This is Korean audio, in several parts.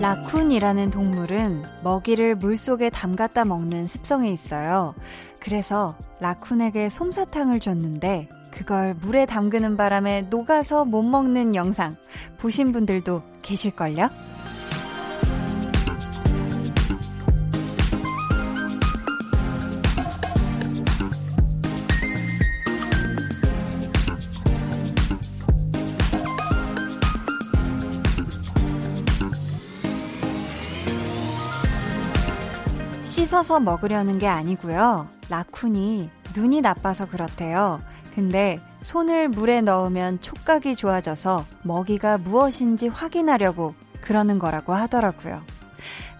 라쿤이라는 동물은 먹이를 물속에 담갔다 먹는 습성이 있어요. 그래서 라쿤에게 솜사탕을 줬는데 그걸 물에 담그는 바람에 녹아서 못 먹는 영상 보신 분들도 계실걸요? 씻어서 먹으려는 게 아니고요. 라쿤이 눈이 나빠서 그렇대요. 근데 손을 물에 넣으면 촉각이 좋아져서 먹이가 무엇인지 확인하려고 그러는 거라고 하더라고요.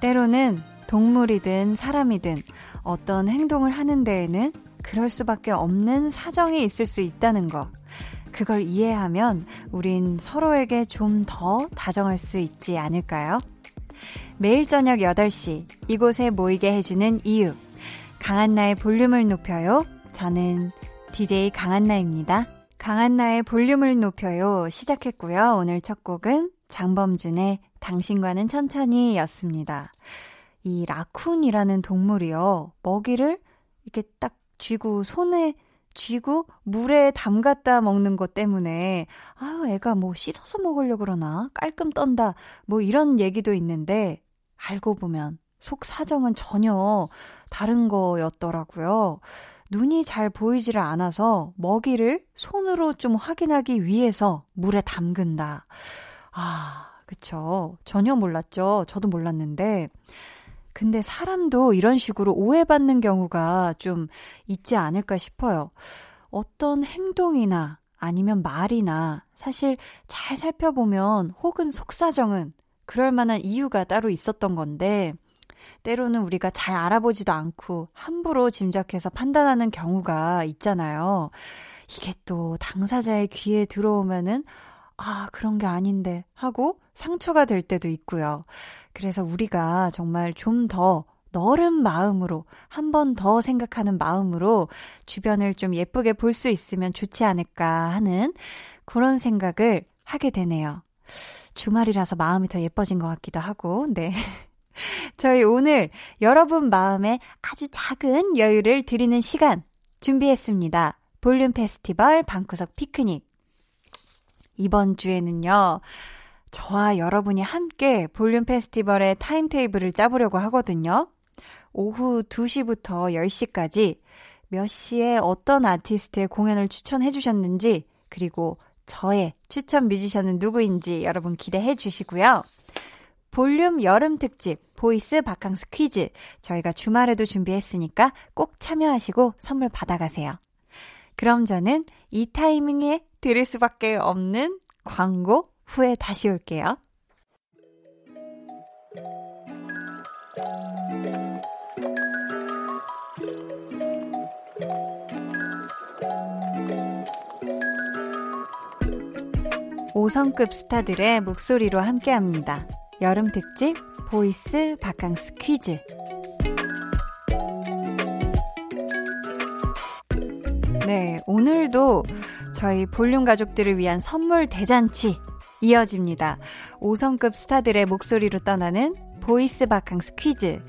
때로는 동물이든 사람이든 어떤 행동을 하는 데에는 그럴 수밖에 없는 사정이 있을 수 있다는 거. 그걸 이해하면 우린 서로에게 좀 더 다정할 수 있지 않을까요? 매일 저녁 8시 이곳에 모이게 해주는 이유. 강한나의 볼륨을 높여요. 저는 DJ 강한나입니다. 강한나의 볼륨을 높여요. 시작했고요. 오늘 첫 곡은 장범준의 당신과는 천천히 였습니다. 이 라쿤이라는 동물이요. 먹이를 이렇게 딱 쥐고 손에 쥐고 물에 담갔다 먹는 것 때문에 아유 애가 뭐 씻어서 먹으려 그러나 깔끔 떤다 뭐 이런 얘기도 있는데 알고 보면 속 사정은 전혀 다른 거였더라고요. 눈이 잘 보이지를 않아서 먹이를 손으로 좀 확인하기 위해서 물에 담근다. 아, 그쵸. 전혀 몰랐죠. 저도 몰랐는데. 근데 사람도 이런 식으로 오해받는 경우가 좀 있지 않을까 싶어요. 어떤 행동이나 아니면 말이나 사실 잘 살펴보면 혹은 속사정은 그럴 만한 이유가 따로 있었던 건데, 때로는 우리가 잘 알아보지도 않고 함부로 짐작해서 판단하는 경우가 있잖아요. 이게 또 당사자의 귀에 들어오면은 아, 그런 게 아닌데 하고 상처가 될 때도 있고요. 그래서 우리가 정말 좀 더 너른 마음으로 한 번 더 생각하는 마음으로 주변을 좀 예쁘게 볼 수 있으면 좋지 않을까 하는 그런 생각을 하게 되네요. 주말이라서 마음이 더 예뻐진 것 같기도 하고, 네. 저희 오늘 여러분 마음에 아주 작은 여유를 드리는 시간 준비했습니다. 볼륨 페스티벌 방구석 피크닉. 이번 주에는요, 저와 여러분이 함께 볼륨 페스티벌의 타임테이블을 짜보려고 하거든요. 오후 2시부터 10시까지 몇 시에 어떤 아티스트의 공연을 추천해 주셨는지, 그리고 저의 추천 뮤지션은 누구인지 여러분 기대해 주시고요. 볼륨 여름 특집 보이스 바캉스 퀴즈 저희가 주말에도 준비했으니까 꼭 참여하시고 선물 받아가세요. 그럼 저는 이 타이밍에 들을 수밖에 없는 광고 후에 다시 올게요. 오성급 스타들의 목소리로 함께합니다. 여름 특집 보이스 바캉스 퀴즈. 네, 오늘도 저희 볼륨 가족들을 위한 선물 대잔치 이어집니다. 5성급 스타들의 목소리로 떠나는 보이스 바캉스 퀴즈.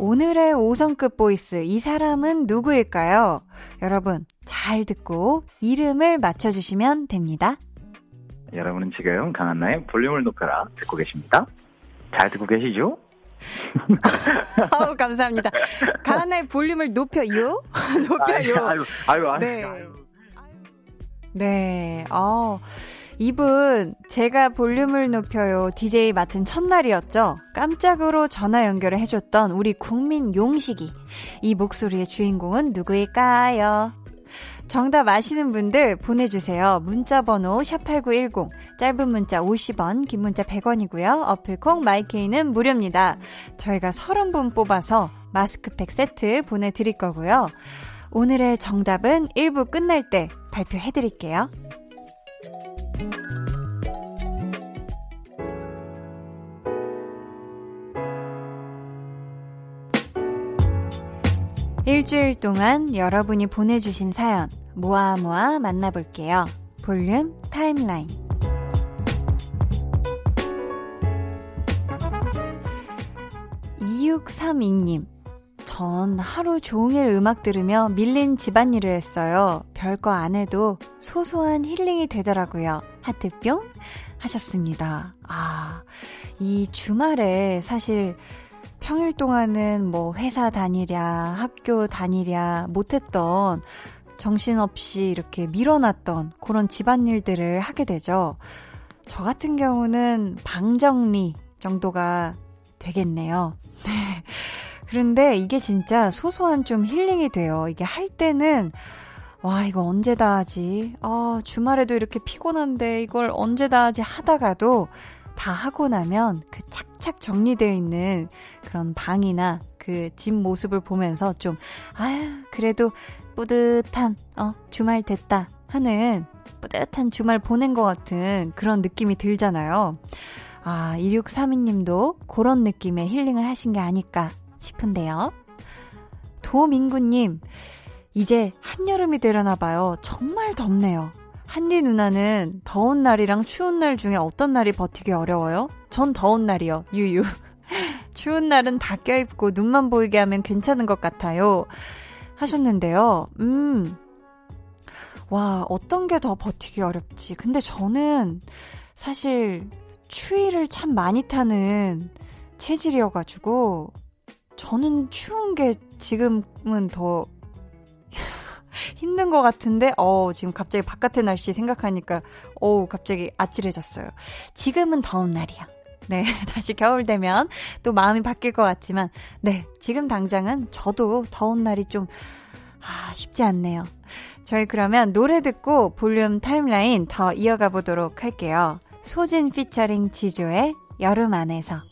오늘의 5성급 보이스, 이 사람은 누구일까요? 여러분, 잘 듣고 이름을 맞춰주시면 됩니다. 여러분은 지금 강한나의 볼륨을 높여라 듣고 계십니다. 잘 듣고 계시죠? 아우, 감사합니다. 강한나의 볼륨을 높여요? 높여요. 아유, 아유, 아유. 네. 아유. 네, 어, 이분, 제가 볼륨을 높여요 DJ 맡은 첫날이었죠. 깜짝으로 전화 연결을 해줬던 우리 국민 용식이. 이 목소리의 주인공은 누구일까요? 정답 아시는 분들 보내주세요. 문자번호 샵8910, 짧은 문자 50원, 긴 문자 100원이고요. 어플콩 마이케이는 무료입니다. 저희가 30분 뽑아서 마스크팩 세트 보내드릴 거고요. 오늘의 정답은 1부 끝날 때 발표해드릴게요. 일주일 동안 여러분이 보내주신 사연 모아 모아 만나볼게요. 볼륨 타임라인. 2632님. 전 하루 종일 음악 들으며 밀린 집안일을 했어요. 별거 안 해도 소소한 힐링이 되더라고요. 하트뿅 하셨습니다. 아, 이 주말에 사실 평일 동안은 뭐 회사 다니랴, 학교 다니랴 못했던 정신없이 이렇게 밀어놨던 그런 집안일들을 하게 되죠. 저 같은 경우는 방 정리 정도가 되겠네요. 네. 그런데 이게 진짜 소소한 좀 힐링이 돼요. 이게 할 때는 와, 이거 언제 다 하지? 아, 주말에도 이렇게 피곤한데 이걸 언제 다 하지 하다가도 다 하고 나면 그 착착 정리되어 있는 그런 방이나 그 집 모습을 보면서 좀, 아유, 그래도 뿌듯한, 어, 주말 됐다 하는 뿌듯한 주말 보낸 것 같은 그런 느낌이 들잖아요. 아, 2632님도 그런 느낌의 힐링을 하신 게 아닐까 싶은데요. 도민구님, 이제 한여름이 되려나 봐요. 정말 덥네요. 한디 누나는 더운 날이랑 추운 날 중에 어떤 날이 버티기 어려워요? 전 더운 날이요. 유유. 추운 날은 다 껴입고 눈만 보이게 하면 괜찮은 것 같아요. 하셨는데요. 음. 와, 어떤 게 더 버티기 어렵지. 근데 저는 사실 추위를 참 많이 타는 체질이어가지고, 저는 추운 게 지금은 더 힘든 것 같은데, 어, 지금 갑자기 바깥의 날씨 생각하니까, 어우, 갑자기 아찔해졌어요. 지금은 더운 날이야. 네, 다시 겨울 되면 또 마음이 바뀔 것 같지만, 네, 지금 당장은 저도 더운 날이 좀, 아, 쉽지 않네요. 저희 그러면 노래 듣고 볼륨 타임라인 더 이어가 보도록 할게요. 소진 피처링 지조의 여름 안에서.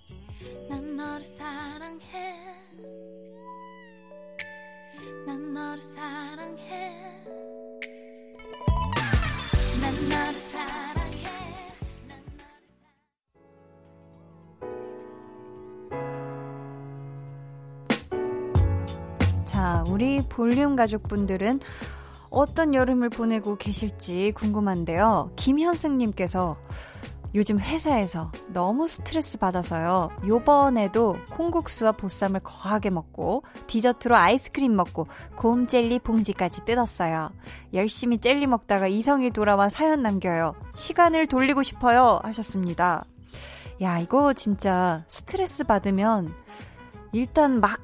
자, 우리 볼륨 가족분들은 어떤 여름을 보내고 계실지 궁금한데요. 김현승님께서 요즘 회사에서 너무 스트레스 받아서요. 요번에도 콩국수와 보쌈을 거하게 먹고 디저트로 아이스크림 먹고 곰 젤리 봉지까지 뜯었어요. 열심히 젤리 먹다가 이성이 돌아와 사연 남겨요. 시간을 돌리고 싶어요. 하셨습니다. 야, 이거 진짜 스트레스 받으면 일단 막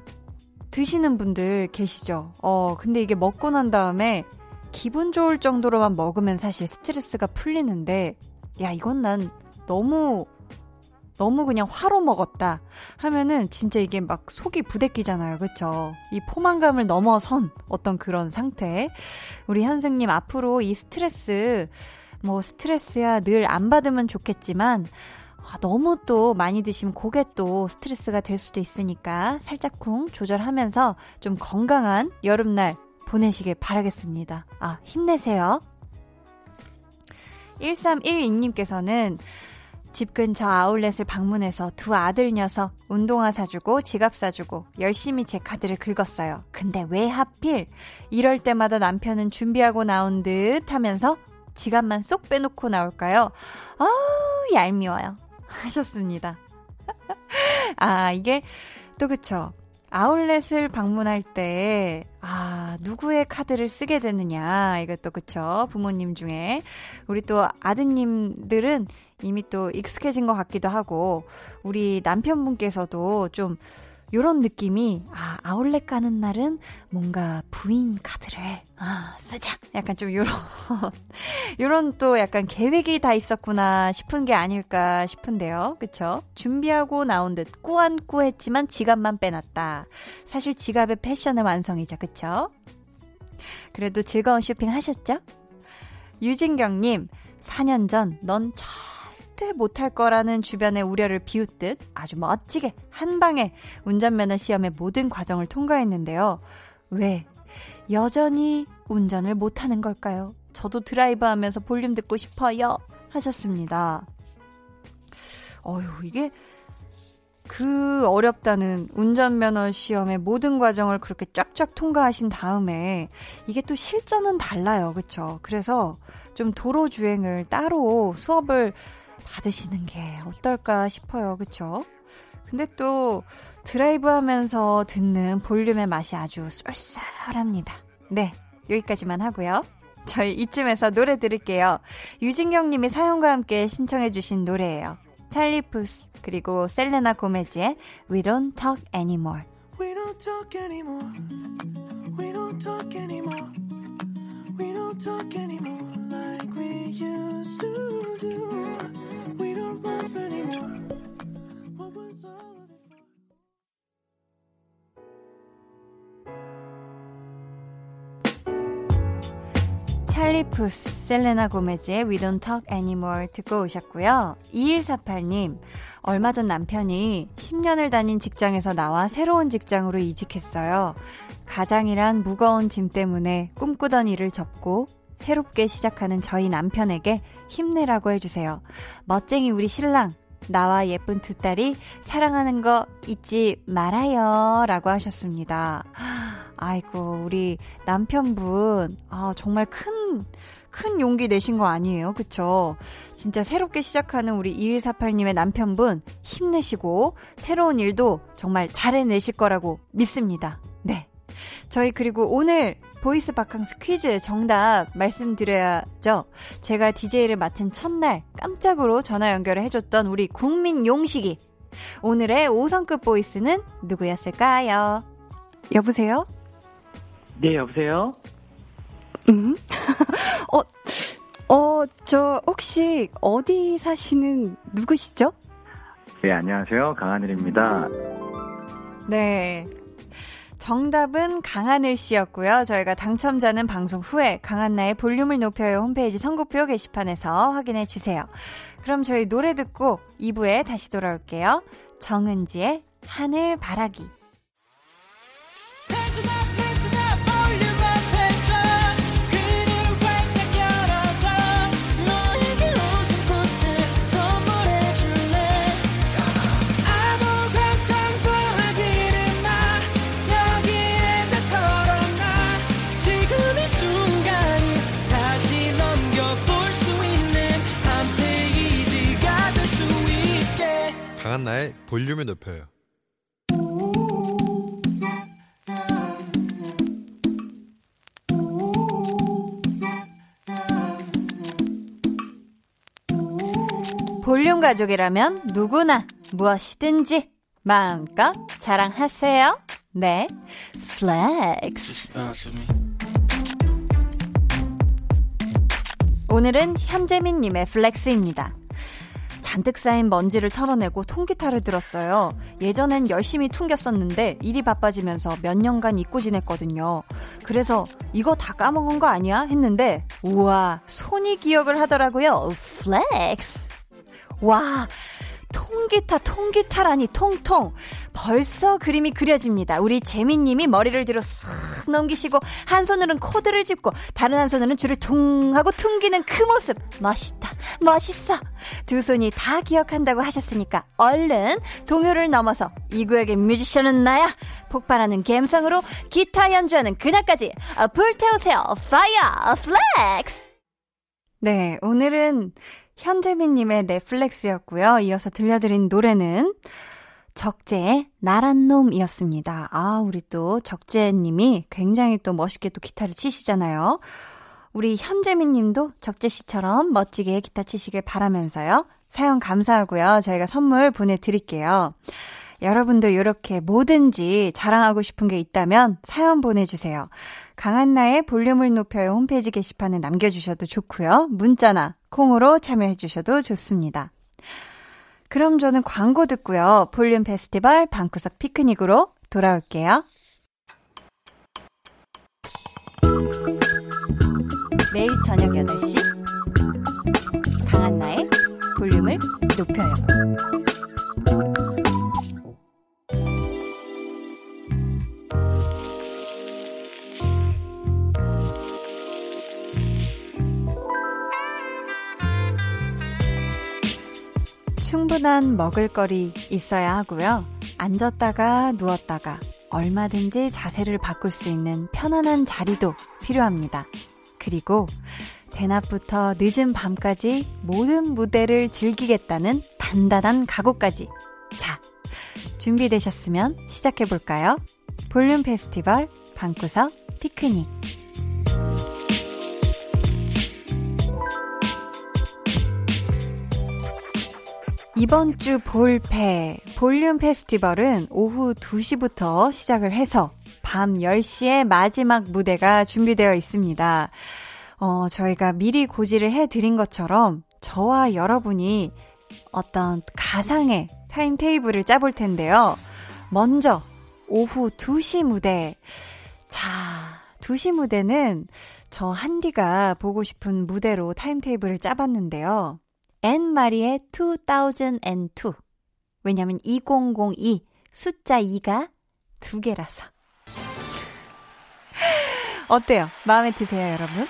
드시는 분들 계시죠? 어, 근데 이게 먹고 난 다음에 기분 좋을 정도로만 먹으면 사실 스트레스가 풀리는데, 야, 이건 난 너무, 너무 그냥 화로 먹었다 하면은 진짜 이게 막 속이 부대끼잖아요. 그쵸? 이 포만감을 넘어선 어떤 그런 상태. 우리 현생님 앞으로 이 스트레스, 뭐 스트레스야 늘 안 받으면 좋겠지만, 아, 너무 또 많이 드시면 그게 또 스트레스가 될 수도 있으니까 살짝쿵 조절하면서 좀 건강한 여름날 보내시길 바라겠습니다. 아, 힘내세요. 1312님께서는 집 근처 아울렛을 방문해서 두 아들 녀석 운동화 사주고 지갑 사주고 열심히 제 카드를 긁었어요. 근데 왜 하필 이럴 때마다 남편은 준비하고 나온 듯 하면서 지갑만 쏙 빼놓고 나올까요? 아우, 얄미워요. 하셨습니다. 아, 이게 또 그쵸. 아울렛을 방문할 때, 아, 누구의 카드를 쓰게 되느냐. 이것도 그쵸. 부모님 중에. 우리 또 아드님들은 이미 또 익숙해진 것 같기도 하고, 우리 남편분께서도 좀 요런 느낌이, 아, 아울렛 가는 날은 뭔가 부인 카드를, 아, 쓰자. 약간 좀 요런, 요런 또 약간 계획이 다 있었구나 싶은 게 아닐까 싶은데요. 그쵸? 준비하고 나온 듯 꾸안꾸 했지만 지갑만 빼놨다. 사실 지갑의 패션의 완성이죠. 그쵸? 그래도 즐거운 쇼핑 하셨죠? 유진경님, 4년 전넌 참, 절대 못할 거라는 주변의 우려를 비웃듯 아주 멋지게 한 방에 운전면허 시험의 모든 과정을 통과했는데요. 왜? 여전히 운전을 못하는 걸까요? 저도 드라이브 하면서 볼륨 듣고 싶어요. 하셨습니다. 어휴, 이게 그 어렵다는 운전면허 시험의 모든 과정을 그렇게 쫙쫙 통과하신 다음에 이게 또 실전은 달라요. 그쵸? 그래서 좀 도로 주행을 따로 수업을 받으시는 게 어떨까 싶어요. 그쵸? 근데 또 드라이브 하면서 듣는 볼륨의 맛이 아주 쏠쏠합니다. 네, 여기까지만 하고요. 저희 이쯤에서 노래 들을게요. 유진경 님이 사연과 함께 신청해 주신 노래예요. 찰리 푸스 그리고 셀레나 고메즈의 We Don't Talk Anymore. We don't talk anymore. We don't talk anymore. We don't talk anymore like we used to do. 찰리 푸스, 셀레나 고메즈의 We Don't Talk Anymore 듣고 오셨고요. 2148님, 얼마 전 남편이 10년을 다닌 직장에서 나와 새로운 직장으로 이직했어요. 가장이란 무거운 짐 때문에 꿈꾸던 일을 접고 새롭게 시작하는 저희 남편에게 힘내라고 해주세요. 멋쟁이 우리 신랑, 나와 예쁜 두 딸이 사랑하는 거 잊지 말아요. 라고 하셨습니다. 아이고, 우리 남편분, 아, 정말 큰, 큰 용기 내신 거 아니에요. 그쵸? 진짜 새롭게 시작하는 우리 2148님의 남편분 힘내시고 새로운 일도 정말 잘 해내실 거라고 믿습니다. 네. 저희 그리고 오늘 보이스 바캉스 퀴즈 정답 말씀드려야죠. 제가 DJ를 맡은 첫날 깜짝으로 전화 연결을 해줬던 우리 국민 용식이. 오늘의 5성급 보이스는 누구였을까요? 여보세요? 네, 여보세요? 음? 어, 어, 저, 혹시 어디 사시는 누구시죠? 네, 안녕하세요. 강하늘입니다. 네. 정답은 강하늘 씨였고요. 저희가 당첨자는 방송 후에 강한나의 볼륨을 높여요 홈페이지 선곡표 게시판에서 확인해 주세요. 그럼 저희 노래 듣고 2부에 다시 돌아올게요. 정은지의 하늘 바라기. 강한나의 볼륨을 높여요. 볼륨 가족이라면 누구나 무엇이든지 마음껏 자랑하세요. 네, flex. 오늘은 현재민님의 flex입니다. 잔뜩 쌓인 먼지를 털어내고 통기타를 들었어요. 예전엔 열심히 퉁겼었는데 일이 바빠지면서 몇 년간 잊고 지냈거든요. 그래서 이거 다 까먹은 거 아니야? 했는데 우와 손이 기억을 하더라고요. Flex. 와 통기타, 통기타라니, 통통. 벌써 그림이 그려집니다. 우리 재민님이 머리를 뒤로 쓱 넘기시고, 한 손으로는 코드를 짚고, 다른 한 손으로는 줄을 퉁 하고 퉁기는 그 모습. 멋있다. 멋있어. 두 손이 다 기억한다고 하셨으니까, 얼른 동요를 넘어서, 이 구역의 뮤지션은 나야. 폭발하는 감성으로 기타 연주하는 그날까지, 불태우세요. Fire flex! 네, 오늘은 현재민님의 넷플렉스였고요. 이어서 들려드린 노래는 적재의 나란 놈이었습니다. 아, 우리 또 적재님이 굉장히 또 멋있게 또 기타를 치시잖아요. 우리 현재민 님도 적재 씨처럼 멋지게 기타 치시길 바라면서요. 사연 감사하고요. 저희가 선물 보내드릴게요. 여러분도 이렇게 뭐든지 자랑하고 싶은 게 있다면 사연 보내주세요. 강한나의 볼륨을 높여요 홈페이지 게시판에 남겨주셔도 좋고요. 문자나 콩으로 참여해 주셔도 좋습니다. 그럼 저는 광고 듣고요. 볼륨 페스티벌 방구석 피크닉으로 돌아올게요. 매일 저녁 8시 강한나의 볼륨을 높여요. 충분한 먹을거리 있어야 하고요. 앉았다가 누웠다가 얼마든지 자세를 바꿀 수 있는 편안한 자리도 필요합니다. 그리고 대낮부터 늦은 밤까지 모든 무대를 즐기겠다는 단단한 각오까지. 자, 준비되셨으면 시작해볼까요? 볼륨 페스티벌 방구석 피크닉. 이번 주 볼페, 볼륨 페스티벌은 오후 2시부터 시작을 해서 밤 10시에 마지막 무대가 준비되어 있습니다. 어, 저희가 미리 고지를 해드린 것처럼 저와 여러분이 어떤 가상의 타임테이블을 짜볼 텐데요. 먼저, 오후 2시 무대. 자, 2시 무대는 저 한디가 보고 싶은 무대로 타임테이블을 짜봤는데요. 앤 마리의 2002. 왜냐면 2002 숫자 2가 두 개라서. 어때요? 마음에 드세요, 여러분?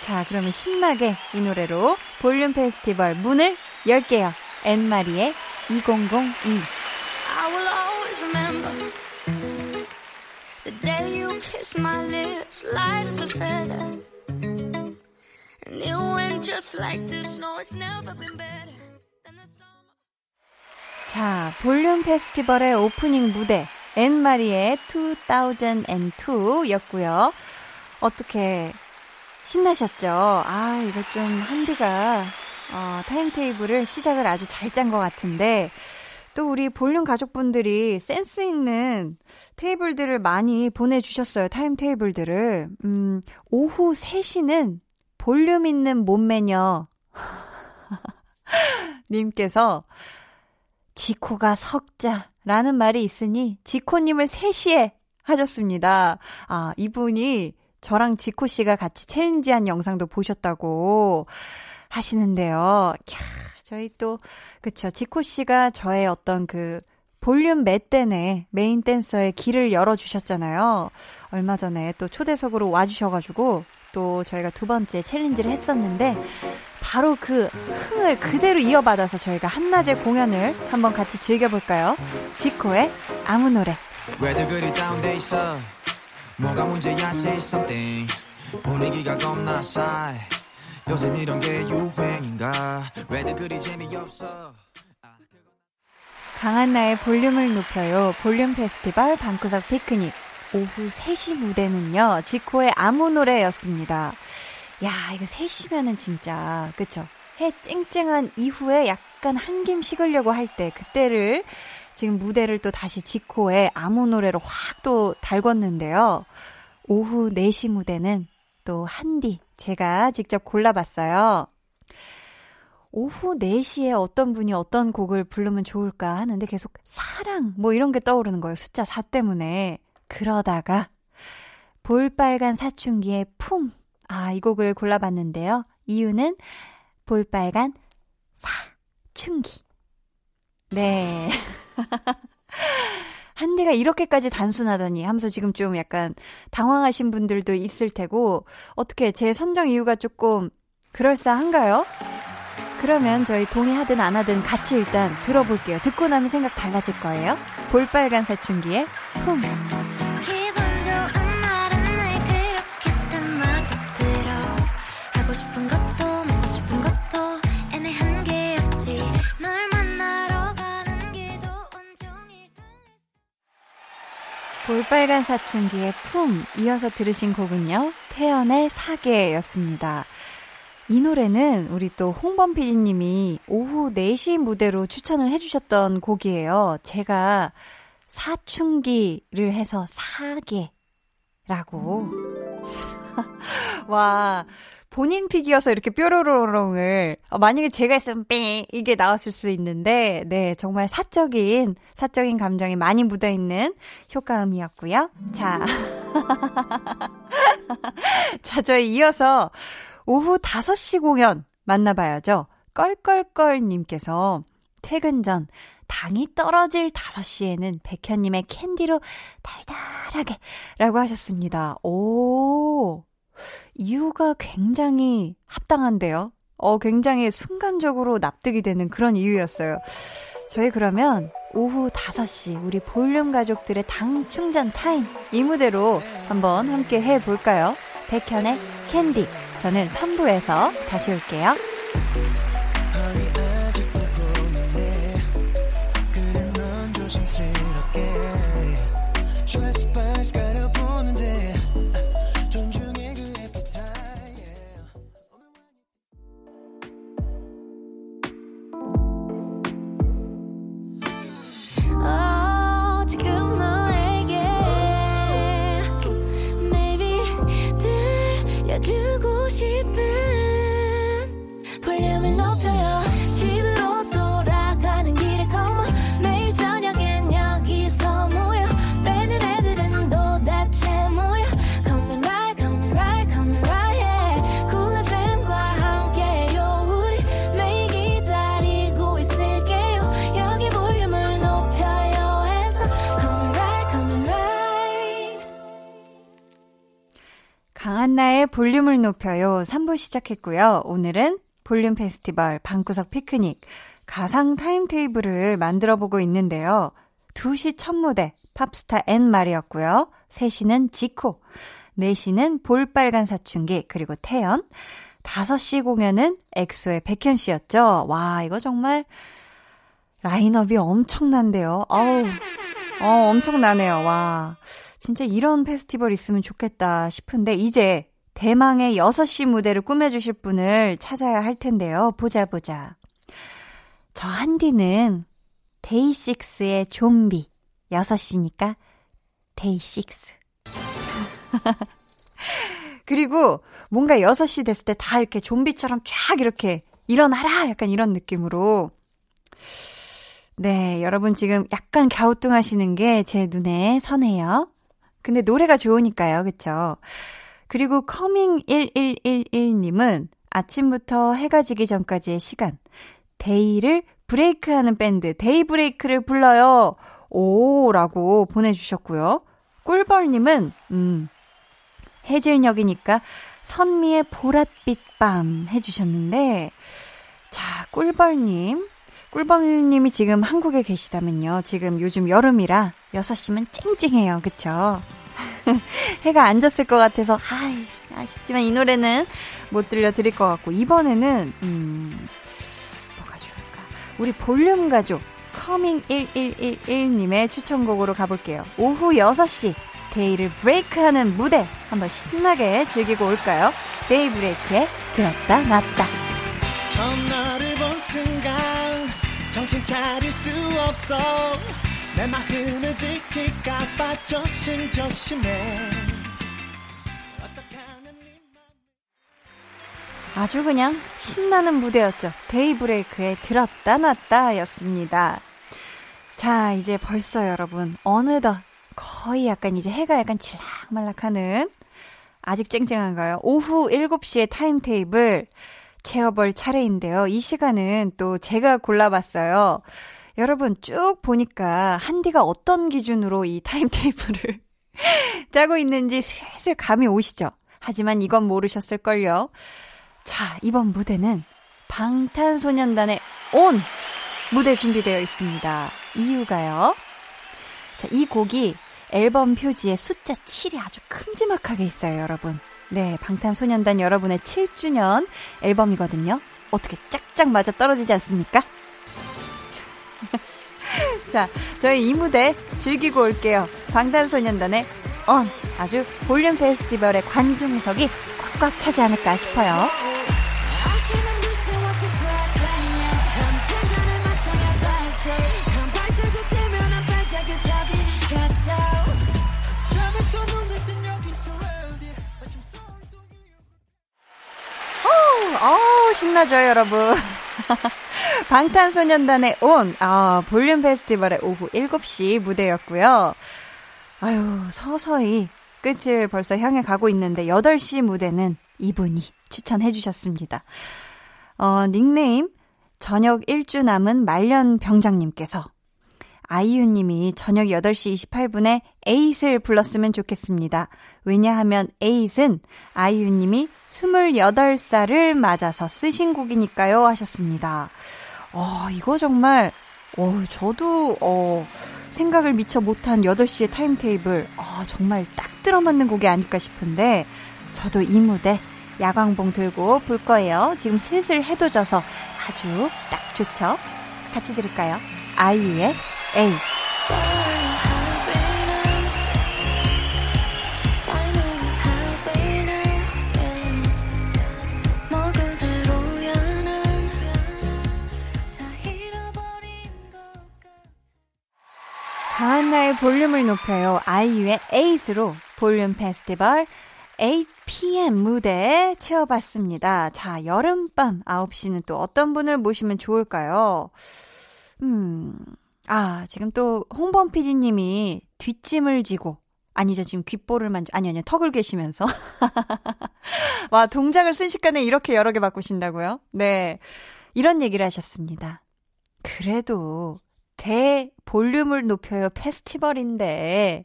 자, 그러면 신나게 이 노래로 볼륨 페스티벌 문을 열게요. 앤 마리의 2002. I will always remember the day you kissed my lips light as a feather. And it went just like this. No, it's never been better. 자, 볼륨 페스티벌의 오프닝 무대 앤 마리의 2002 였고요. 어떻게 신나셨죠? 아, 이거 좀 한디가 어, 타임테이블을 시작을 아주 잘 짠 것 같은데 또 우리 볼륨 가족분들이 센스 있는 테이블들을 많이 보내주셨어요. 타임테이블들을. 음, 오후 3시는 볼륨 있는 몸매녀 님께서 지코가 석자라는 말이 있으니 지코님을 3시에 하셨습니다. 아, 이분이 저랑 지코 씨가 같이 챌린지한 영상도 보셨다고 하시는데요. 캬, 저희 또, 그쵸. 지코 씨가 저의 어떤 그 볼륨 메댄의 메인 댄서의 길을 열어주셨잖아요. 얼마 전에 또 초대석으로 와주셔가지고 또 저희가 두 번째 챌린지를 했었는데 바로 그 흥을 그대로 이어받아서 저희가 한낮의 공연을 한번 같이 즐겨볼까요? 지코의 아무 노래. 왜들 그리 다운돼 있어? 뭐가 문제야 say something. 분위기가 겁나 싸 요새 이런 게 유행인가? 왜들 그리 재미없어? 강한나의 볼륨을 높여요. 볼륨 페스티벌 방구석 피크닉 오후 3시 무대는요, 지코의 아무 노래였습니다. 야, 이거 3시면은 진짜, 그쵸? 해 쨍쨍한 이후에 약간 한김 식으려고 할 때, 그때를 지금 무대를 또 다시 지코의 아무 노래로 확 또 달궜는데요. 오후 4시 무대는 또 한디, 제가 직접 골라봤어요. 오후 4시에 어떤 분이 어떤 곡을 부르면 좋을까 하는데 계속 사랑, 뭐 이런 게 떠오르는 거예요. 숫자 4 때문에. 그러다가 볼빨간 사춘기의 품. 아, 이 곡을 골라봤는데요. 이유는 볼빨간 사춘기. 네. 한대가 이렇게까지 단순하다니 하면서 지금 좀 약간 당황하신 분들도 있을 테고, 어떻게 제 선정 이유가 조금 그럴싸한가요? 그러면 저희 동의하든 안 하든 같이 일단 들어볼게요. 듣고 나면 생각 달라질 거예요. 볼빨간 사춘기의 품. 볼빨간 사춘기의 품 이어서 들으신 곡은요. 태연의 사계였습니다. 이 노래는 우리 또 홍범 PD님이 오후 4시 무대로 추천을 해주셨던 곡이에요. 제가 사춘기를 해서 사계라고. 와, 본인 픽이어서 이렇게 뾰로로롱을 어, 만약에 제가 했으면 뺑 이게 나왔을 수 있는데 네 정말 사적인 사적인 감정이 많이 묻어 있는 효과음이었고요. 자, 자 저희 이어서 오후 5시 공연 만나봐야죠. 껄껄껄님께서 퇴근 전 당이 떨어질 5시에는 백현님의 캔디로 달달하게 라고 하셨습니다. 오, 이유가 굉장히 합당한데요. 어, 굉장히 순간적으로 납득이 되는 그런 이유였어요. 저희 그러면 오후 5시 우리 볼륨 가족들의 당 충전 타임 이 무대로 한번 함께 해볼까요? 백현의 캔디. 저는 3부에서 다시 올게요. 볼륨을 높여요. 3부 시작했고요. 오늘은 볼륨 페스티벌 방구석 피크닉 가상 타임테이블을 만들어 보고 있는데요. 2시 첫 무대 팝스타 앤 마리였고요. 3시는 지코, 4시는 볼빨간 사춘기, 그리고 태연, 5시 공연은 엑소의 백현 씨였죠. 와, 이거 정말 라인업이 엄청난데요. 어우, 어, 엄청나네요. 와. 진짜 이런 페스티벌 있으면 좋겠다 싶은데, 이제 대망의 6시 무대를 꾸며주실 분을 찾아야 할 텐데요. 보자, 보자. 저 한디는 데이식스의 좀비. 6시니까 데이식스. 그리고 뭔가 6시 됐을 때 다 이렇게 좀비처럼 쫙 이렇게 일어나라! 약간 이런 느낌으로. 네, 여러분 지금 약간 갸우뚱하시는 게 제 눈에 선해요. 근데 노래가 좋으니까요, 그쵸? 그리고 커밍1111님은 아침부터 해가 지기 전까지의 시간, day를 break하는 밴드, 데이브레이크를 불러요. 오, 라고 보내주셨고요. 꿀벌님은, 음, 해질녘이니까 선미의 보랏빛 밤 해주셨는데, 자, 꿀벌님. 꿀벌님이 지금 한국에 계시다면요. 지금 요즘 여름이라 6시면 쨍쨍해요. 그쵸? 해가 안 졌을 것 같아서, 아이, 아쉽지만 이 노래는 못 들려드릴 것 같고, 이번에는, 음, 뭐가 좋을까? 우리 볼륨 가족, 커밍 1111님의 추천곡으로 가볼게요. 오후 6시, day를 break하는 무대, 한번 신나게 즐기고 올까요? 데이브레이크의 들었다 놨다. 처음 너를 본 순간, 정신 차릴 수 없어. 내 마음을 들킬까봐 조심조심해 아주 그냥 신나는 무대였죠. 데이브레이크의 들었다 놨다 였습니다. 자, 이제 벌써 여러분, 어느덧 거의 약간 이제 해가 약간 질락말락하는 아직 쨍쨍한가요? 오후 7시에 타임테이블 채워볼 차례인데요. 이 시간은 또 제가 골라봤어요. 여러분 쭉 보니까 한디가 어떤 기준으로 이 타임테이블을 짜고 있는지 슬슬 감이 오시죠? 하지만 이건 모르셨을걸요. 자, 이번 무대는 방탄소년단의 ON 무대 준비되어 있습니다. 이유가요. 자, 이 곡이 앨범 표지에 숫자 7이 아주 큼지막하게 있어요, 여러분. 네, 방탄소년단 여러분의 7주년 앨범이거든요. 어떻게 짝짝 맞아 떨어지지 않습니까? 자, 저희 이 무대 즐기고 올게요. 방탄소년단의 언 아주 볼륨 페스티벌의 관중석이 꽉꽉 차지 않을까 싶어요. 어우, 신나죠, 여러분. 방탄소년단의 온, 아, 볼륨 페스티벌의 오후 7시 무대였고요. 아유, 서서히 끝을 벌써 향해 가고 있는데, 8시 무대는 이분이 추천해 주셨습니다. 어, 닉네임, 저녁 1주 남은 말년 병장님께서 아이유님이 저녁 8시 28분에 에잇을 불렀으면 좋겠습니다. 왜냐하면 에잇은 아이유님이 28살을 맞아서 쓰신 곡이니까요 하셨습니다. 어, 이거 정말, 어, 저도, 어, 생각을 미처 못한 8시의 타임테이블, 어, 정말 딱 들어맞는 곡이 아닐까 싶은데, 저도 이 무대 야광봉 들고 볼 거예요. 지금 슬슬 해도 져서 아주 딱 좋죠? 같이 들을까요? 아이유의 A. 강한나의 볼륨을 높여요. 아이유의 에잇으로 볼륨 페스티벌 8pm 무대 채워봤습니다. 자, 여름밤 9시는 또 어떤 분을 모시면 좋을까요? 음, 아, 지금 또 홍범 PD님이 뒷짐을 지고 아니죠. 지금 귓볼을 만져, 아니, 아니요. 턱을 계시면서. 와, 동작을 순식간에 이렇게 여러 개 바꾸신다고요? 네. 이런 얘기를 하셨습니다. 그래도 대 볼륨을 높여요 페스티벌인데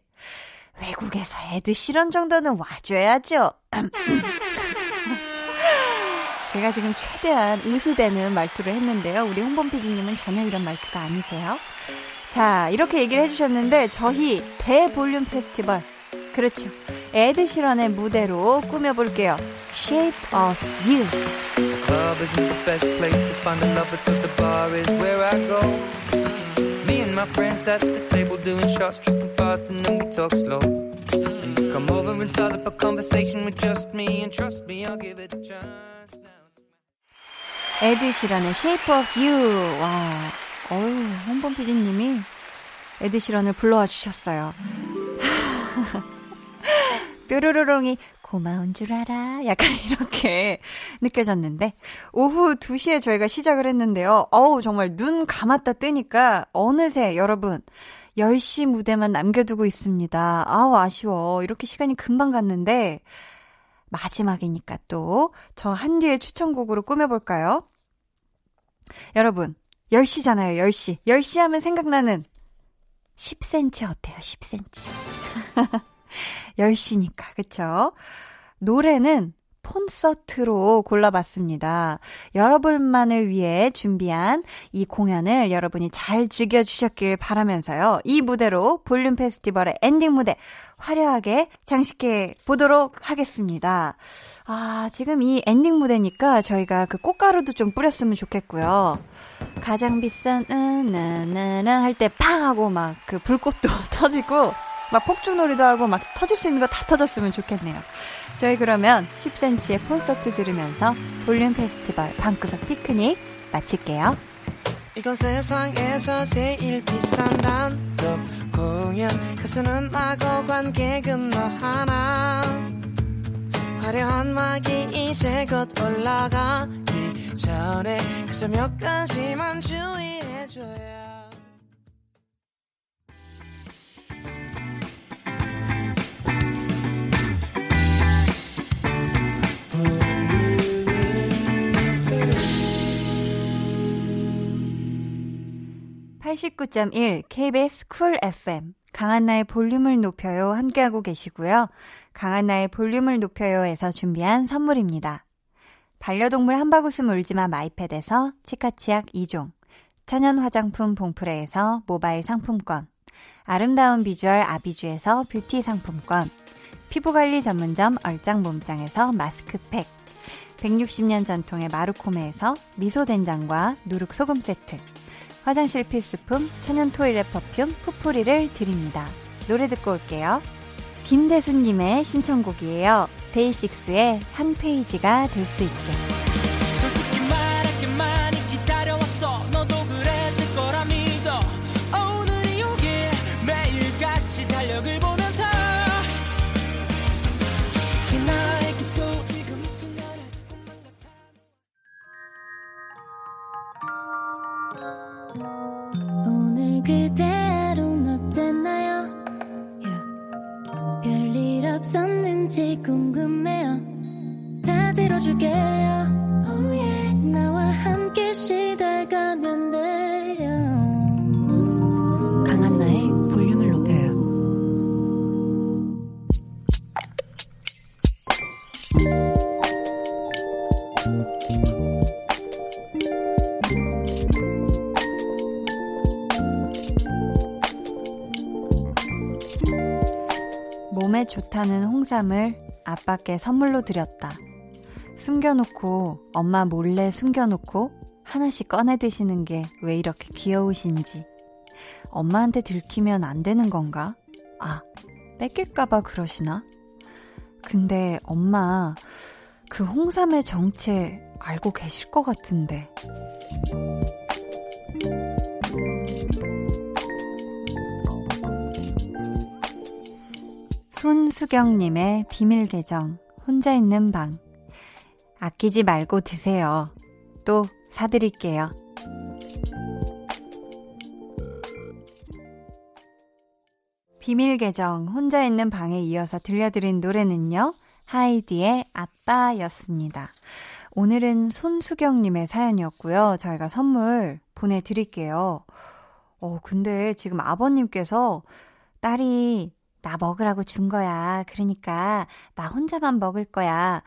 외국에서 에드 시런 정도는 와줘야죠. 제가 지금 최대한 으스대는 말투를 했는데요. 우리 홍범 PD님은 전혀 이런 말투가 아니세요. 자, 이렇게 얘기를 해주셨는데, 저희 대볼륨 페스티벌. 그렇죠. 에드 시런의 무대로 꾸며볼게요. Shape of You. The club isn't the best place to find the lovers, so the bar is where I go. My friends at the table doing shots, tripping fast, and then we talk slow. And you come over and start up a conversation with just me, and trust me, I'll give it a chance. 에드 시런의 Shape of You. 와, 어우, 홍범 PD님이 에드 시런을 불러와 주셨어요. 뾰로로롱이 고마운 줄 알아. 약간 이렇게 느껴졌는데, 오후 2시에 저희가 시작을 했는데요. 어우, 정말 눈 감았다 뜨니까 어느새 여러분, 10시 무대만 남겨두고 있습니다. 아우, 아쉬워. 이렇게 시간이 금방 갔는데, 마지막이니까 또 저 한디의 추천곡으로 꾸며볼까요? 여러분, 10시잖아요, 10시. 10시 하면 생각나는 10cm 어때요, 10cm? 10시니까, 그쵸? 노래는 콘서트로 골라봤습니다. 여러분만을 위해 준비한 이 공연을 여러분이 잘 즐겨주셨길 바라면서요. 이 무대로 볼륨 페스티벌의 엔딩 무대 화려하게 장식해 보도록 하겠습니다. 아, 지금 이 엔딩 무대니까 저희가 그 꽃가루도 좀 뿌렸으면 좋겠고요. 가장 비싼, 은, 나나나 할때 팡! 하고 막 그 불꽃도 터지고 막 폭죽놀이도 하고 막 터질 수 있는 거 다 터졌으면 좋겠네요. 저희 그러면 10cm의 콘서트 들으면서 볼륨 페스티벌 방구석 피크닉 마칠게요. 이건 세상에서 제일 비싼 단독 공연 가수는 나고 관객은 너 하나 화려한 막이 이제 곧 올라가기 전에 그저 몇 가지만 주의해줘야 89.1 KBS 쿨 FM 강한나의 볼륨을 높여요 함께하고 계시고요. 강한나의 볼륨을 높여요에서 준비한 선물입니다. 반려동물 한바구음 울지마 마이패드에서 치카치약 2종 천연 화장품 봉프레에서 모바일 상품권 아름다운 비주얼 아비주에서 뷰티 상품권 피부관리 전문점 얼짱몸짱에서 마스크팩 160년 전통의 마루코메에서 미소된장과 누룩소금 세트 화장실 필수품 천연 토일렛 퍼퓸 푸풀이를 드립니다. 노래 듣고 올게요. 김대수님의 신청곡이에요. 데이식스의 한 페이지가 될 수 있게. 다 들어줄게요 oh yeah. 나와 함께 쉬다가면 돼요 강한나의 볼륨을 높여요 몸에 좋다는 홍삼을 아빠께 선물로 드렸다. 숨겨놓고, 엄마 몰래 숨겨놓고, 하나씩 꺼내 드시는 게 왜 이렇게 귀여우신지. 엄마한테 들키면 안 되는 건가? 아, 뺏길까봐 그러시나? 근데 엄마, 그 홍삼의 정체 알고 계실 것 같은데. 손수경님의 비밀 계정, 혼자 있는 방. 아끼지 말고 드세요. 또 사드릴게요. 비밀 계정, 혼자 있는 방에 이어서 들려드린 노래는요, 하이디의 아빠였습니다. 오늘은 손수경님의 사연이었고요. 저희가 선물 보내드릴게요. 어, 근데 지금 아버님께서 딸이 나 먹으라고 준 거야. 그러니까 나 혼자만 먹을 거야.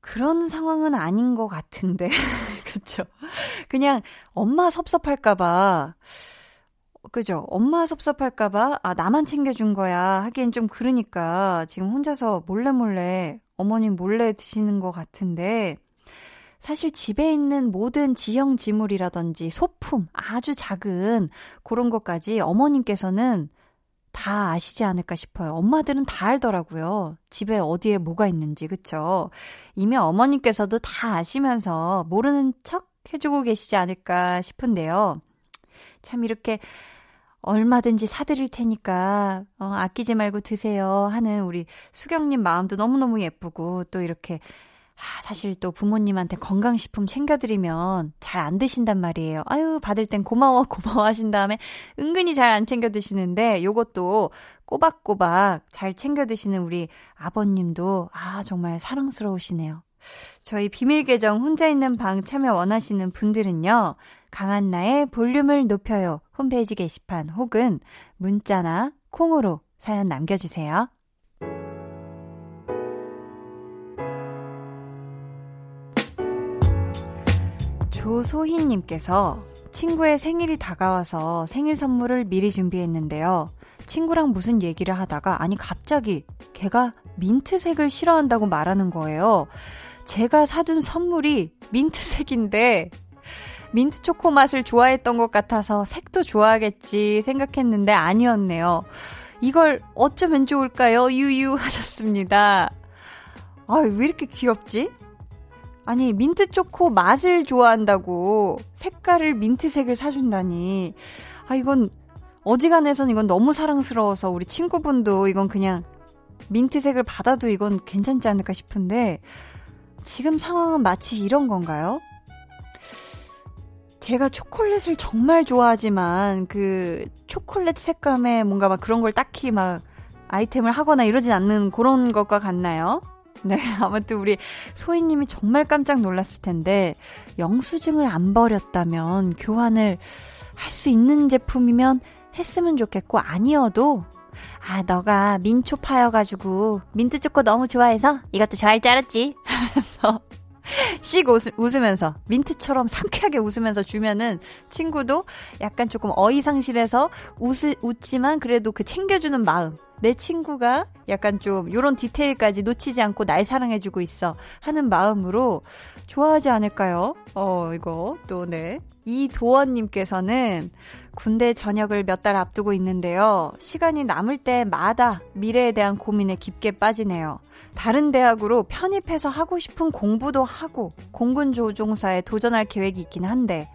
그런 상황은 아닌 것 같은데. 그쵸? 그냥 엄마 섭섭할까봐. 그죠? 엄마 섭섭할까봐, 아, 나만 챙겨준 거야. 하기엔 좀 그러니까 지금 혼자서 몰래 몰래, 어머님 몰래 드시는 것 같은데, 사실 집에 있는 모든 지형 지물이라든지 소품, 아주 작은 그런 것까지 어머님께서는 다 아시지 않을까 싶어요. 엄마들은 다 알더라고요. 집에 어디에 뭐가 있는지, 그쵸? 이미 어머님께서도 다 아시면서 모르는 척 해주고 계시지 않을까 싶은데요. 참 이렇게 얼마든지 사드릴 테니까 어, 아끼지 말고 드세요 하는 우리 수경님 마음도 너무너무 예쁘고 또 이렇게 아, 사실 또 부모님한테 건강식품 챙겨드리면 잘 안 드신단 말이에요. 아유, 받을 땐 고마워, 고마워 하신 다음에 은근히 잘 안 챙겨 드시는데 요것도 꼬박꼬박 잘 챙겨 드시는 우리 아버님도 아, 정말 사랑스러우시네요. 저희 비밀 계정 혼자 있는 방 참여 원하시는 분들은요. 강한나의 볼륨을 높여요 홈페이지 게시판 혹은 문자나 콩으로 사연 남겨주세요. 조소희님께서 친구의 생일이 다가와서 생일 선물을 미리 준비했는데요. 친구랑 무슨 얘기를 하다가 아니 갑자기 걔가 민트색을 싫어한다고 말하는 거예요. 제가 사둔 선물이 민트색인데 민트 초코 맛을 좋아했던 것 같아서 색도 좋아하겠지 생각했는데 아니었네요. 이걸 어쩌면 좋을까요? 유유 하셨습니다. 아, 왜 이렇게 귀엽지? 아니, 민트 초코 맛을 좋아한다고 색깔을 민트색을 사준다니. 아, 이건 어지간해선 이건 너무 사랑스러워서 우리 친구분도 이건 그냥 민트색을 받아도 이건 괜찮지 않을까 싶은데 지금 상황은 마치 이런 건가요? 제가 초콜릿을 정말 좋아하지만 그 초콜릿 색감에 뭔가 막 그런 걸 딱히 막 아이템을 하거나 이러진 않는 그런 것과 같나요? 네, 아무튼 우리 소희님이 정말 깜짝 놀랐을 텐데 영수증을 안 버렸다면 교환을 할 수 있는 제품이면 했으면 좋겠고 아니어도 아 너가 민초 파여가지고 민트 초코 너무 좋아해서 이것도 좋아할 줄 알았지. 하면서 씩 웃, 웃으 면서 민트처럼 상쾌하게 웃으면서 주면은 친구도 약간 조금 어이상실해서 웃, 웃지만 그래도 그 챙겨주는 마음 내 친구가 약간 좀 요런 디테일까지 놓치지 않고 날 사랑해주고 있어 하는 마음으로 좋아하지 않을까요? 어, 이거 또 네. 이도원님께서는 군대 전역을 몇 달 앞두고 있는데요. 시간이 남을 때마다 미래에 대한 고민에 깊게 빠지네요. 다른 대학으로 편입해서 하고 싶은 공부도 하고 공군 조종사에 도전할 계획이 있긴 한데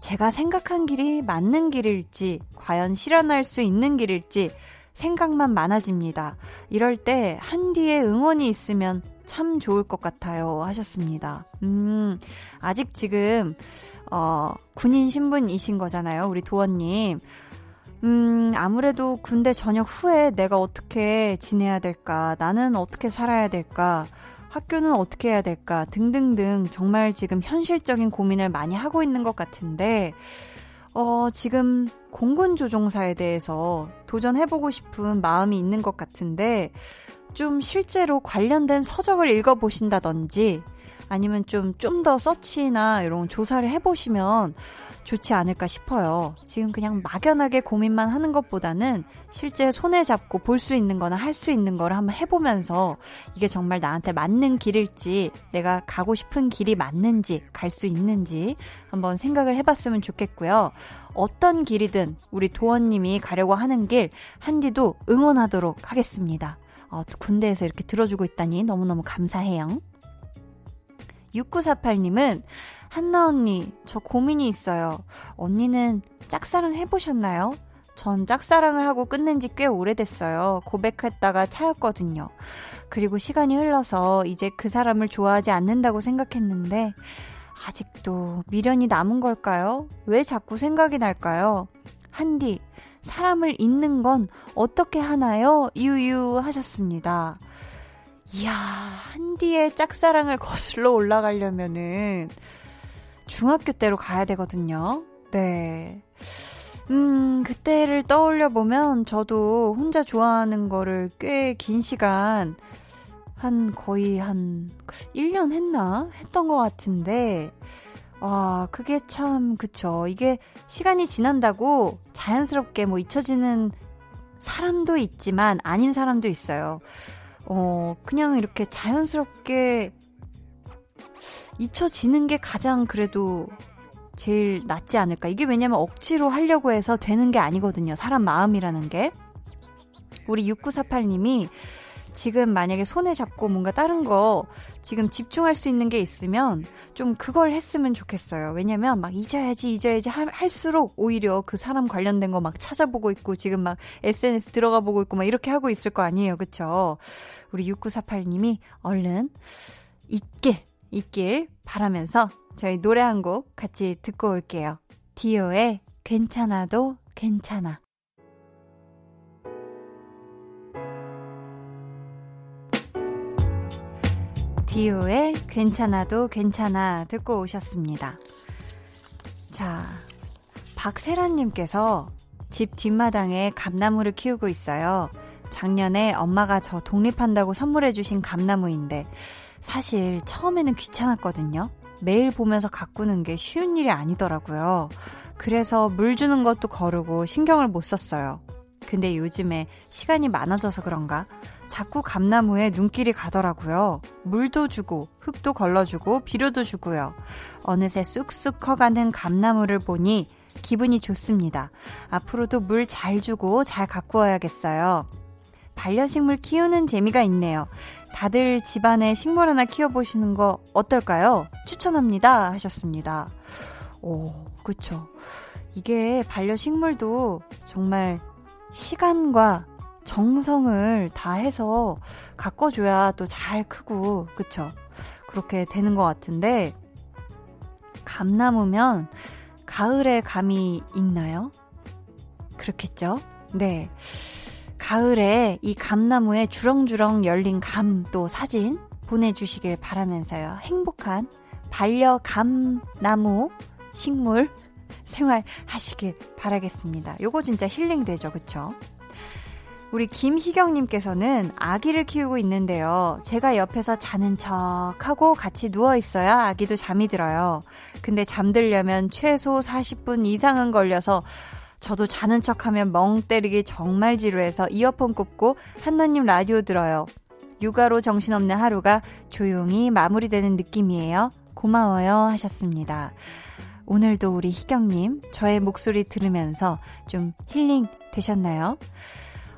제가 생각한 길이 맞는 길일지 과연 실현할 수 있는 길일지 생각만 많아집니다. 이럴 때 한디의 응원이 있으면 참 좋을 것 같아요. 하셨습니다. 음, 아직 지금, 어, 군인 신분이신 거잖아요. 우리 도원님. 음, 아무래도 군대 전역 후에 내가 어떻게 지내야 될까, 나는 어떻게 살아야 될까, 학교는 어떻게 해야 될까, 등등등 정말 지금 현실적인 고민을 많이 하고 있는 것 같은데, 어, 지금 공군 조종사에 대해서 도전해보고 싶은 마음이 있는 것 같은데, 좀 실제로 관련된 서적을 읽어보신다든지, 아니면 좀, 좀 더 서치나 이런 조사를 해보시면 좋지 않을까 싶어요. 지금 그냥 막연하게 고민만 하는 것보다는 실제 손에 잡고 볼 수 있는 거나 할 수 있는 거를 한번 해보면서 이게 정말 나한테 맞는 길일지 내가 가고 싶은 길이 맞는지 갈 수 있는지 한번 생각을 해봤으면 좋겠고요. 어떤 길이든 우리 도원님이 가려고 하는 길 한디도 응원하도록 하겠습니다. 어, 군대에서 이렇게 들어주고 있다니 너무너무 감사해요. 6948님은 한나 언니, 저 고민이 있어요. 언니는 짝사랑 해보셨나요? 전 짝사랑을 하고 끝낸 지 꽤 오래됐어요. 고백했다가 차였거든요. 그리고 시간이 흘러서 이제 그 사람을 좋아하지 않는다고 생각했는데, 아직도 미련이 남은 걸까요? 왜 자꾸 생각이 날까요? 한디, 사람을 잊는 건 어떻게 하나요? 유유 하셨습니다. 이야, 한디의 짝사랑을 거슬러 올라가려면은, 중학교 때로 가야 되거든요. 네. 음, 그때를 떠올려 보면 저도 혼자 좋아하는 거를 꽤 긴 시간 한 거의 한 1년 했나? 했던 것 같은데, 아, 그게 참, 그쵸. 이게 시간이 지난다고 자연스럽게 뭐 잊혀지는 사람도 있지만 아닌 사람도 있어요. 어, 그냥 이렇게 자연스럽게 잊혀지는 게 가장 그래도 제일 낫지 않을까. 이게 왜냐면 억지로 하려고 해서 되는 게 아니거든요. 사람 마음이라는 게. 우리 6948님이 지금 만약에 손에 잡고 뭔가 다른 거 지금 집중할 수 있는 게 있으면 좀 그걸 했으면 좋겠어요. 왜냐면 막 잊어야지, 잊어야지 할수록 오히려 그 사람 관련된 거 막 찾아보고 있고 지금 막 SNS 들어가 보고 있고 막 이렇게 하고 있을 거 아니에요. 그쵸? 우리 6948님이 얼른 있길, 있길 바라면서 저희 노래 한 곡 같이 듣고 올게요. 디오의 괜찮아도 괜찮아. 디오의 괜찮아도 괜찮아 듣고 오셨습니다. 자, 박세란님께서 집 뒷마당에 감나무를 키우고 있어요. 작년에 엄마가 저 독립한다고 선물해주신 감나무인데, 사실 처음에는 귀찮았거든요. 매일 보면서 가꾸는 게 쉬운 일이 아니더라고요. 그래서 물 주는 것도 거르고 신경을 못 썼어요. 근데 요즘에 시간이 많아져서 그런가? 자꾸 감나무에 눈길이 가더라고요. 물도 주고, 흙도 걸러주고, 비료도 주고요. 어느새 쑥쑥 커가는 감나무를 보니 기분이 좋습니다. 앞으로도 물 잘 주고 잘 가꾸어야겠어요. 반려식물 키우는 재미가 있네요. 다들 집안에 식물 하나 키워보시는 거 어떨까요? 추천합니다. 하셨습니다. 오, 그쵸. 이게 반려식물도 정말 시간과 정성을 다해서 가꿔줘야 또 잘 크고, 그쵸? 그렇게 되는 것 같은데, 감나무면 가을에 감이 있나요? 그렇겠죠? 네. 가을에 이 감나무에 주렁주렁 열린 감 또 사진 보내주시길 바라면서요. 행복한 반려 감나무 식물 생활 하시길 바라겠습니다. 요거 진짜 힐링 되죠, 그쵸? 우리 김희경님께서는 아기를 키우고 있는데요. 제가 옆에서 자는 척 하고 같이 누워 있어야 아기도 잠이 들어요. 근데 잠들려면 최소 40분 이상은 걸려서 저도 자는 척 하면 멍 때리기 정말 지루해서 이어폰 꽂고 한나님 라디오 들어요. 육아로 정신없는 하루가 조용히 마무리되는 느낌이에요. 고마워요 하셨습니다. 오늘도 우리 희경님, 저의 목소리 들으면서 좀 힐링 되셨나요?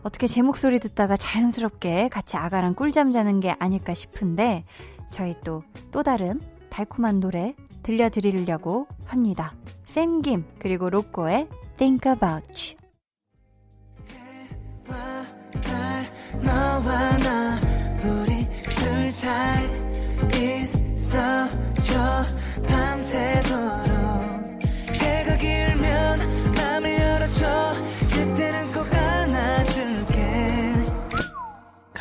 어떻게 제 목소리 듣다가 자연스럽게 같이 아가랑 꿀잠 자는 게 아닐까 싶은데, 저희 또, 또 다른 달콤한 노래 들려드리려고 합니다. 샘김, 그리고 로꼬의 Think About You. 너와 나, 우리 둘 사이 있어줘, 밤새도록. 해가 길면 맘을 열어줘, 그때는 꼭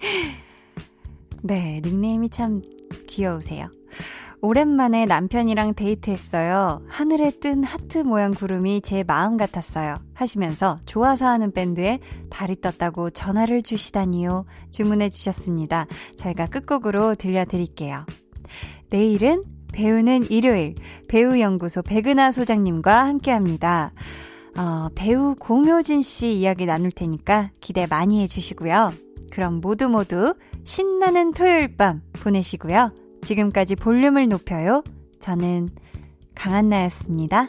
네, 닉네임이 참 귀여우세요. 오랜만에 남편이랑 데이트했어요. 하늘에 뜬 하트 모양 구름이 제 마음 같았어요. 하시면서 좋아서 하는 밴드에 달이 떴다고 전화를 주시다니요. 주문해 주셨습니다. 저희가 끝곡으로 들려드릴게요. 내일은 배우는 일요일 배우연구소 백은하 소장님과 함께 합니다. 어, 배우 공효진 씨 이야기 나눌 테니까 기대 많이 해주시고요. 그럼 모두 모두 신나는 토요일 밤 보내시고요. 지금까지 볼륨을 높여요. 저는 강한나였습니다.